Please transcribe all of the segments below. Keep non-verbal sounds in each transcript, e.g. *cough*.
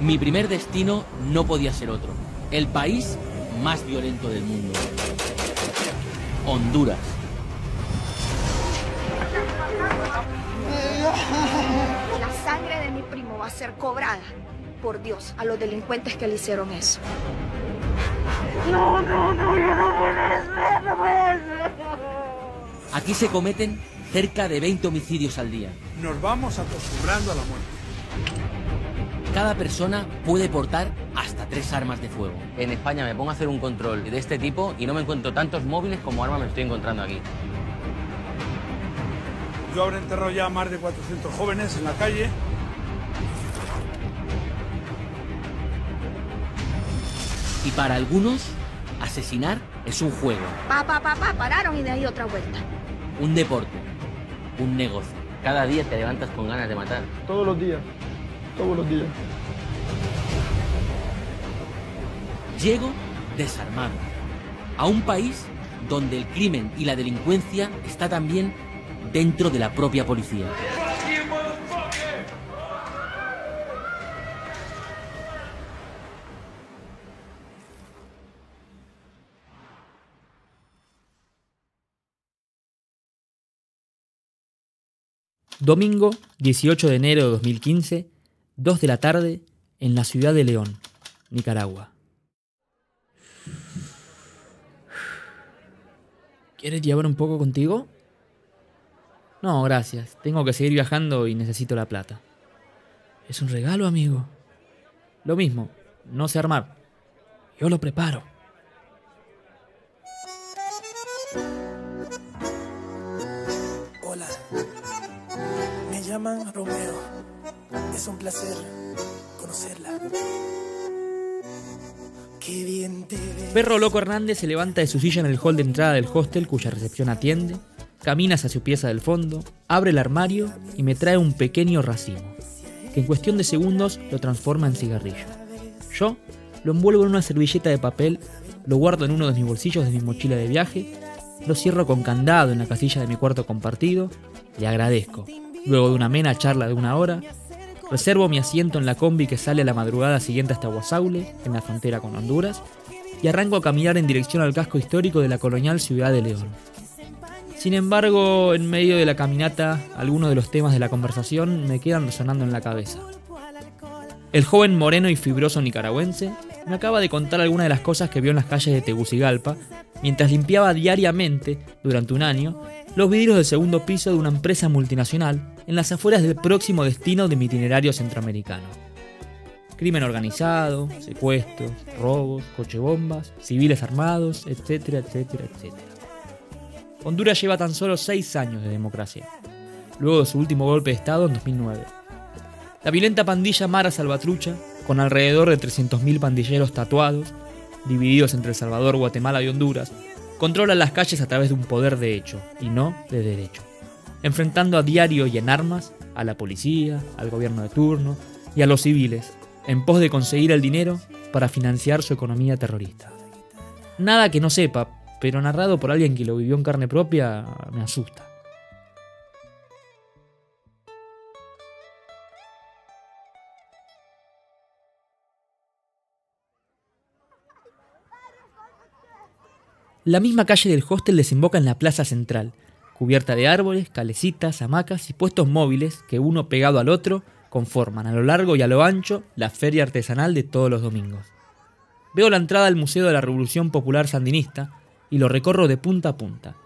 Mi primer destino no podía ser otro. El país más violento del mundo. Honduras. La sangre de mi primo va a ser cobrada. Por Dios, a los delincuentes que le hicieron eso. No, no, no, yo no puedo ser, no puedo ser. Aquí se cometen cerca de 20 homicidios al día. Nos vamos acostumbrando a la muerte. Cada persona puede portar hasta tres armas de fuego. En España me pongo a hacer un control de este tipo y no me encuentro tantos móviles como armas me estoy encontrando aquí. Yo habré enterrado ya más de 400 jóvenes en la calle. Y para algunos, asesinar es un juego, Pa, pa, pa, pa, pararon y de ahí otra vuelta. un deporte, un negocio. Cada día te levantas con ganas de matar. Todos los días, todos los días. Llego desarmado a un país donde el crimen y la delincuencia está también dentro de la propia policía. Domingo 18 de enero de 2015, 2 de la tarde, en la ciudad de León, Nicaragua. ¿Quieres llevar un poco contigo? No, gracias. Tengo que seguir viajando y necesito la plata. Es un regalo, amigo. Lo mismo, no sé armar. Yo lo preparo. Hola, me llaman Romeo. Es un placer conocerla. Qué bien te. Perro Loco Hernández se levanta de su silla en el hall de entrada del hostel cuya recepción atiende, camina hacia su pieza del fondo, abre el armario y me trae un pequeño racimo, que en cuestión de segundos lo transforma en cigarrillo. Yo lo envuelvo en una servilleta de papel, lo guardo en uno de mis bolsillos de mi mochila de viaje, lo cierro con candado en la casilla de mi cuarto compartido, le agradezco. Luego de una amena charla de una hora, reservo mi asiento en la combi que sale a la madrugada siguiente hasta Guasaule, en la frontera con Honduras, y arranco a caminar en dirección al casco histórico de la colonial ciudad de León. Sin embargo, en medio de la caminata, algunos de los temas de la conversación me quedan resonando en la cabeza. El joven moreno y fibroso nicaragüense me acaba de contar algunas de las cosas que vio en las calles de Tegucigalpa mientras limpiaba diariamente, durante un año, los vidrios del segundo piso de una empresa multinacional en las afueras del próximo destino de mi itinerario centroamericano. Crimen organizado, secuestros, robos, cochebombas, civiles armados, etcétera, etcétera, etcétera. Honduras lleva tan solo seis años de democracia, luego de su último golpe de Estado en 2009. La violenta pandilla Mara Salvatrucha, con alrededor de 300.000 pandilleros tatuados, divididos entre El Salvador, Guatemala y Honduras, controla las calles a través de un poder de hecho y no de derecho, enfrentando a diario y en armas a la policía, al gobierno de turno y a los civiles, en pos de conseguir el dinero para financiar su economía terrorista. Nada que no sepa, pero narrado por alguien que lo vivió en carne propia, me asusta. La misma calle del hostel desemboca en la plaza central, cubierta de árboles, calecitas, hamacas y puestos móviles que uno pegado al otro conforman a lo largo y a lo ancho la feria artesanal de todos los domingos. Veo la entrada al Museo de la Revolución Popular Sandinista y lo recorro de punta a punta.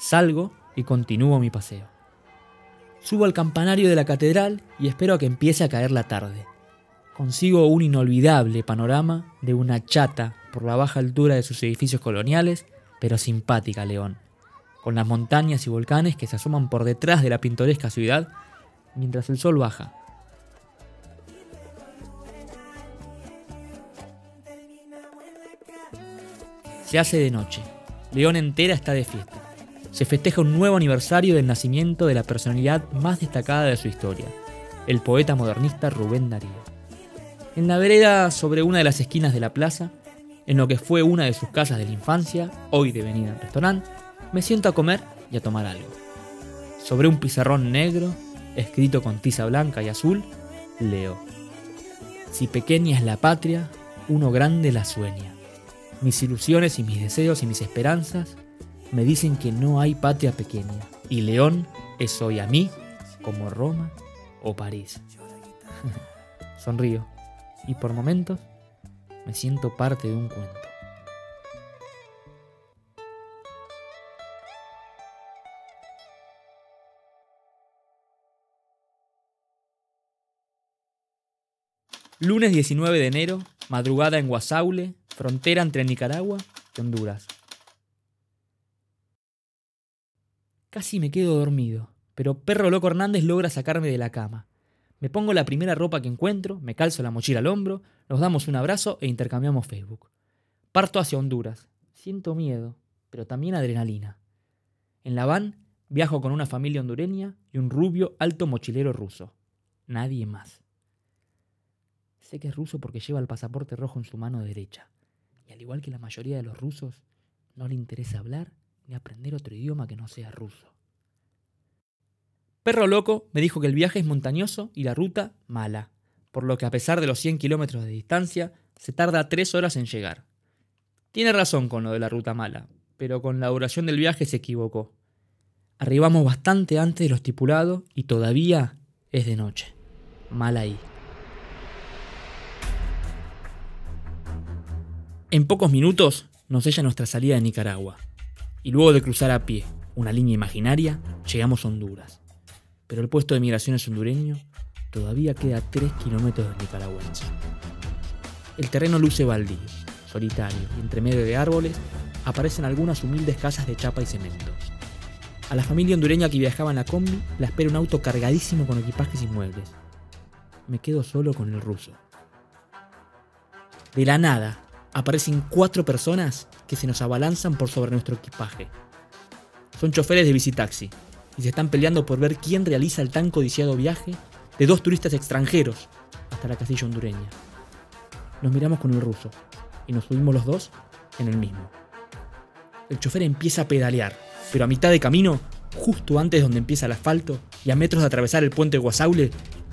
Salgo y continúo mi paseo. Subo al campanario de la catedral y espero a que empiece a caer la tarde. Consigo un inolvidable panorama de una chata por la baja altura de sus edificios coloniales, pero simpática León, con las montañas y volcanes que se asoman por detrás de la pintoresca ciudad mientras el sol baja. Se hace de noche. León entera está de fiesta. Se festeja un nuevo aniversario del nacimiento de la personalidad más destacada de su historia, el poeta modernista Rubén Darío. En la vereda sobre una de las esquinas de la plaza, en lo que fue una de sus casas de la infancia, hoy devenida en restaurante, me siento a comer y a tomar algo. Sobre un pizarrón negro, escrito con tiza blanca y azul, leo. Si pequeña es la patria, uno grande la sueña. Mis ilusiones y mis deseos y mis esperanzas me dicen que no hay patria pequeña. Y León es hoy a mí como Roma o París. *laughs* Sonrío y por momentos me siento parte de un cuento. Lunes 19 de enero, madrugada en Guasaule, frontera entre Nicaragua y Honduras. Casi me quedo dormido, pero Perro Loco Hernández logra sacarme de la cama. Me pongo la primera ropa que encuentro, me calzo la mochila al hombro, nos damos un abrazo e intercambiamos Facebook. Parto hacia Honduras. Siento miedo, pero también adrenalina. En la van viajo con una familia hondureña y un rubio alto mochilero ruso. Nadie más. Sé que es ruso porque lleva el pasaporte rojo en su mano derecha. Y al igual que la mayoría de los rusos, no le interesa hablar ni aprender otro idioma que no sea ruso. Perro Loco me dijo que el viaje es montañoso y la ruta mala, por lo que a pesar de los 100 kilómetros de distancia, se tarda 3 horas en llegar. Tiene razón con lo de la ruta mala, pero con la duración del viaje se equivocó. Arribamos bastante antes de lo estipulado y todavía es de noche. Mal ahí. En pocos minutos nos sella nuestra salida de Nicaragua. Y luego de cruzar a pie una línea imaginaria, llegamos a Honduras. Pero el puesto de migraciones hondureño todavía queda a 3 kilómetros del nicaragüense. El terreno luce baldío, solitario, y entre medio de árboles aparecen algunas humildes casas de chapa y cemento. A la familia hondureña que viajaba en la combi la espera un auto cargadísimo con equipajes y muebles. Me quedo solo con el ruso. De la nada, aparecen cuatro personas que se nos abalanzan por sobre nuestro equipaje. Son choferes de bicitaxi y se están peleando por ver quién realiza el tan codiciado viaje de dos turistas extranjeros hasta la casilla hondureña. Nos miramos con el ruso y nos subimos los dos en el mismo. El chofer empieza a pedalear, pero a mitad de camino, justo antes donde empieza el asfalto y a metros de atravesar el puente de Guasaule,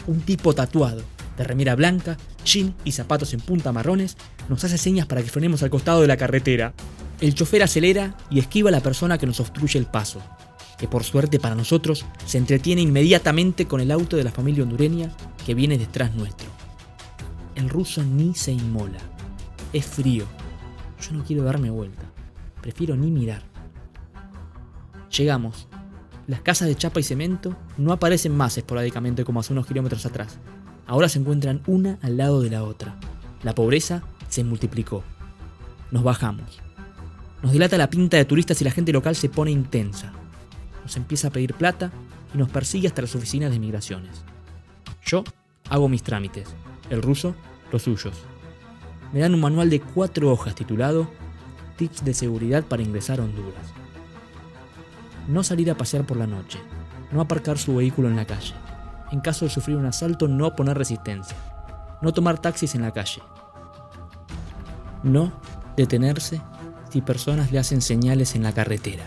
un tipo tatuado, de remera blanca, jean y zapatos en punta marrones, nos hace señas para que frenemos al costado de la carretera. El chofer acelera y esquiva a la persona que nos obstruye el paso, que por suerte para nosotros se entretiene inmediatamente con el auto de la familia hondureña que viene detrás nuestro. El ruso ni se inmola. Es frío. Yo no quiero darme vuelta. Prefiero ni mirar. Llegamos. Las casas de chapa y cemento no aparecen más esporádicamente como hace unos kilómetros atrás. Ahora se encuentran una al lado de la otra. La pobreza se multiplicó. Nos bajamos. Nos dilata la pinta de turistas y la gente local se pone intensa. Nos empieza a pedir plata y nos persigue hasta las oficinas de migraciones. Yo hago mis trámites, el ruso los suyos. Me dan un manual de cuatro hojas titulado Tips de seguridad para ingresar a Honduras. No salir a pasear por la noche, no aparcar su vehículo en la calle. En caso de sufrir un asalto, no poner resistencia. No tomar taxis en la calle. No detenerse si personas le hacen señales en la carretera.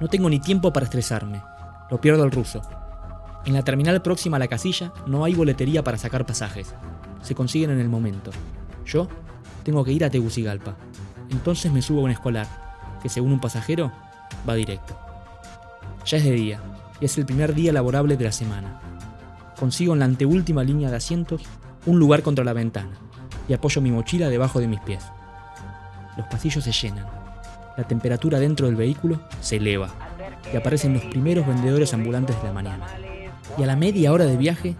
No tengo ni tiempo para estresarme. Lo pierdo al ruso. En la terminal próxima a la casilla no hay boletería para sacar pasajes. Se consiguen en el momento. Yo tengo que ir a Tegucigalpa. Entonces me subo a un escolar, que según un pasajero va directo. Ya es de día, y es el primer día laborable de la semana. Consigo en la anteúltima línea de asientos un lugar contra la ventana y apoyo mi mochila debajo de mis pies. Los pasillos se llenan. La temperatura dentro del vehículo se eleva y aparecen los primeros vendedores ambulantes de la mañana. Y a la media hora de viaje,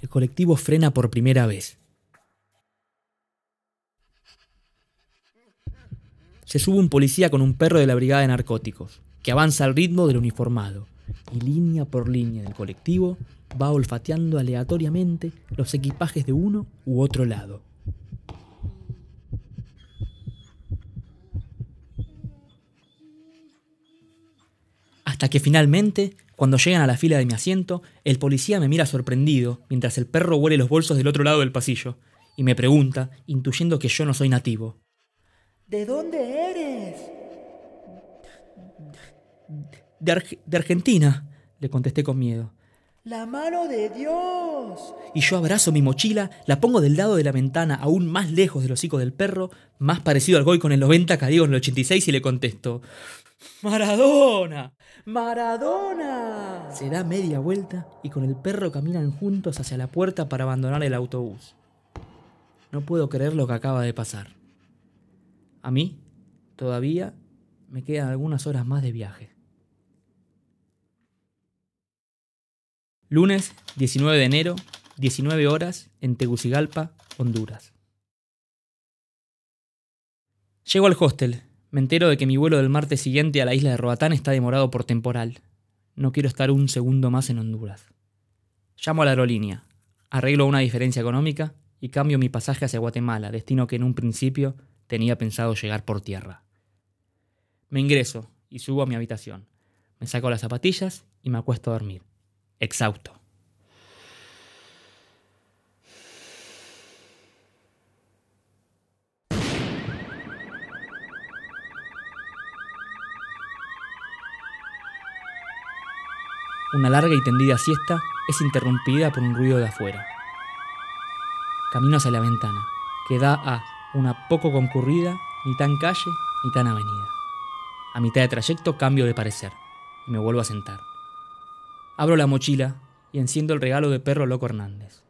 el colectivo frena por primera vez. Se sube un policía con un perro de la brigada de narcóticos, que avanza al ritmo del uniformado, y línea por línea del colectivo va olfateando aleatoriamente los equipajes de uno u otro lado. Hasta que finalmente, cuando llegan a la fila de mi asiento, el policía me mira sorprendido mientras el perro huele los bolsos del otro lado del pasillo y me pregunta, intuyendo que yo no soy nativo. ¿De dónde eres? De, Arge- de Argentina, le contesté con miedo. La mano de Dios. Y yo abrazo mi mochila, la pongo del lado de la ventana, aún más lejos del hocico del perro, más parecido al Goy con el 90 que digo en el 86 y le contesto, Maradona, Maradona. Se da media vuelta y con el perro caminan juntos hacia la puerta para abandonar el autobús. No puedo creer lo que acaba de pasar. A mí, todavía, me quedan algunas horas más de viaje. Lunes 19 de enero, 19 horas, en Tegucigalpa, Honduras. Llego al hostel. Me entero de que mi vuelo del martes siguiente a la isla de Roatán está demorado por temporal. No quiero estar un segundo más en Honduras. Llamo a la aerolínea, arreglo una diferencia económica y cambio mi pasaje hacia Guatemala, destino que en un principio tenía pensado llegar por tierra. Me ingreso y subo a mi habitación. Me saco las zapatillas y me acuesto a dormir exhausto. Una larga y tendida siesta es interrumpida por un ruido de afuera. Camino hacia la ventana, que da a una poco concurrida, ni tan calle ni tan avenida. A mitad de trayecto cambio de parecer y me vuelvo a sentar. Abro la mochila y enciendo el regalo de Perro Loco Hernández.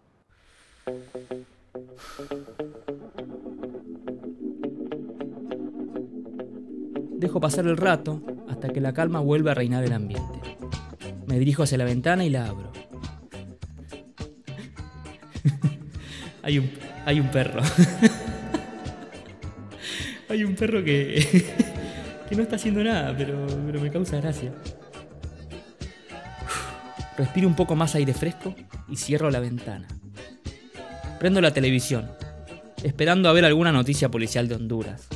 Dejo pasar el rato hasta que la calma vuelve a reinar el ambiente. Me dirijo hacia la ventana y la abro. *laughs* hay, un, hay un perro. *laughs* hay un perro que, *laughs* que no está haciendo nada, pero, pero me causa gracia. Respiro un poco más aire fresco y cierro la ventana. Prendo la televisión, esperando a ver alguna noticia policial de Honduras.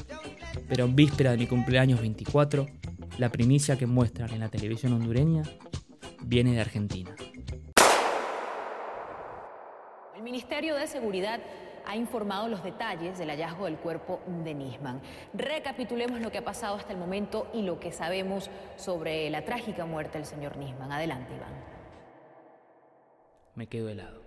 Pero en víspera de mi cumpleaños 24, la primicia que muestran en la televisión hondureña viene de Argentina. El Ministerio de Seguridad ha informado los detalles del hallazgo del cuerpo de Nisman. Recapitulemos lo que ha pasado hasta el momento y lo que sabemos sobre la trágica muerte del señor Nisman. Adelante, Iván me quedo helado.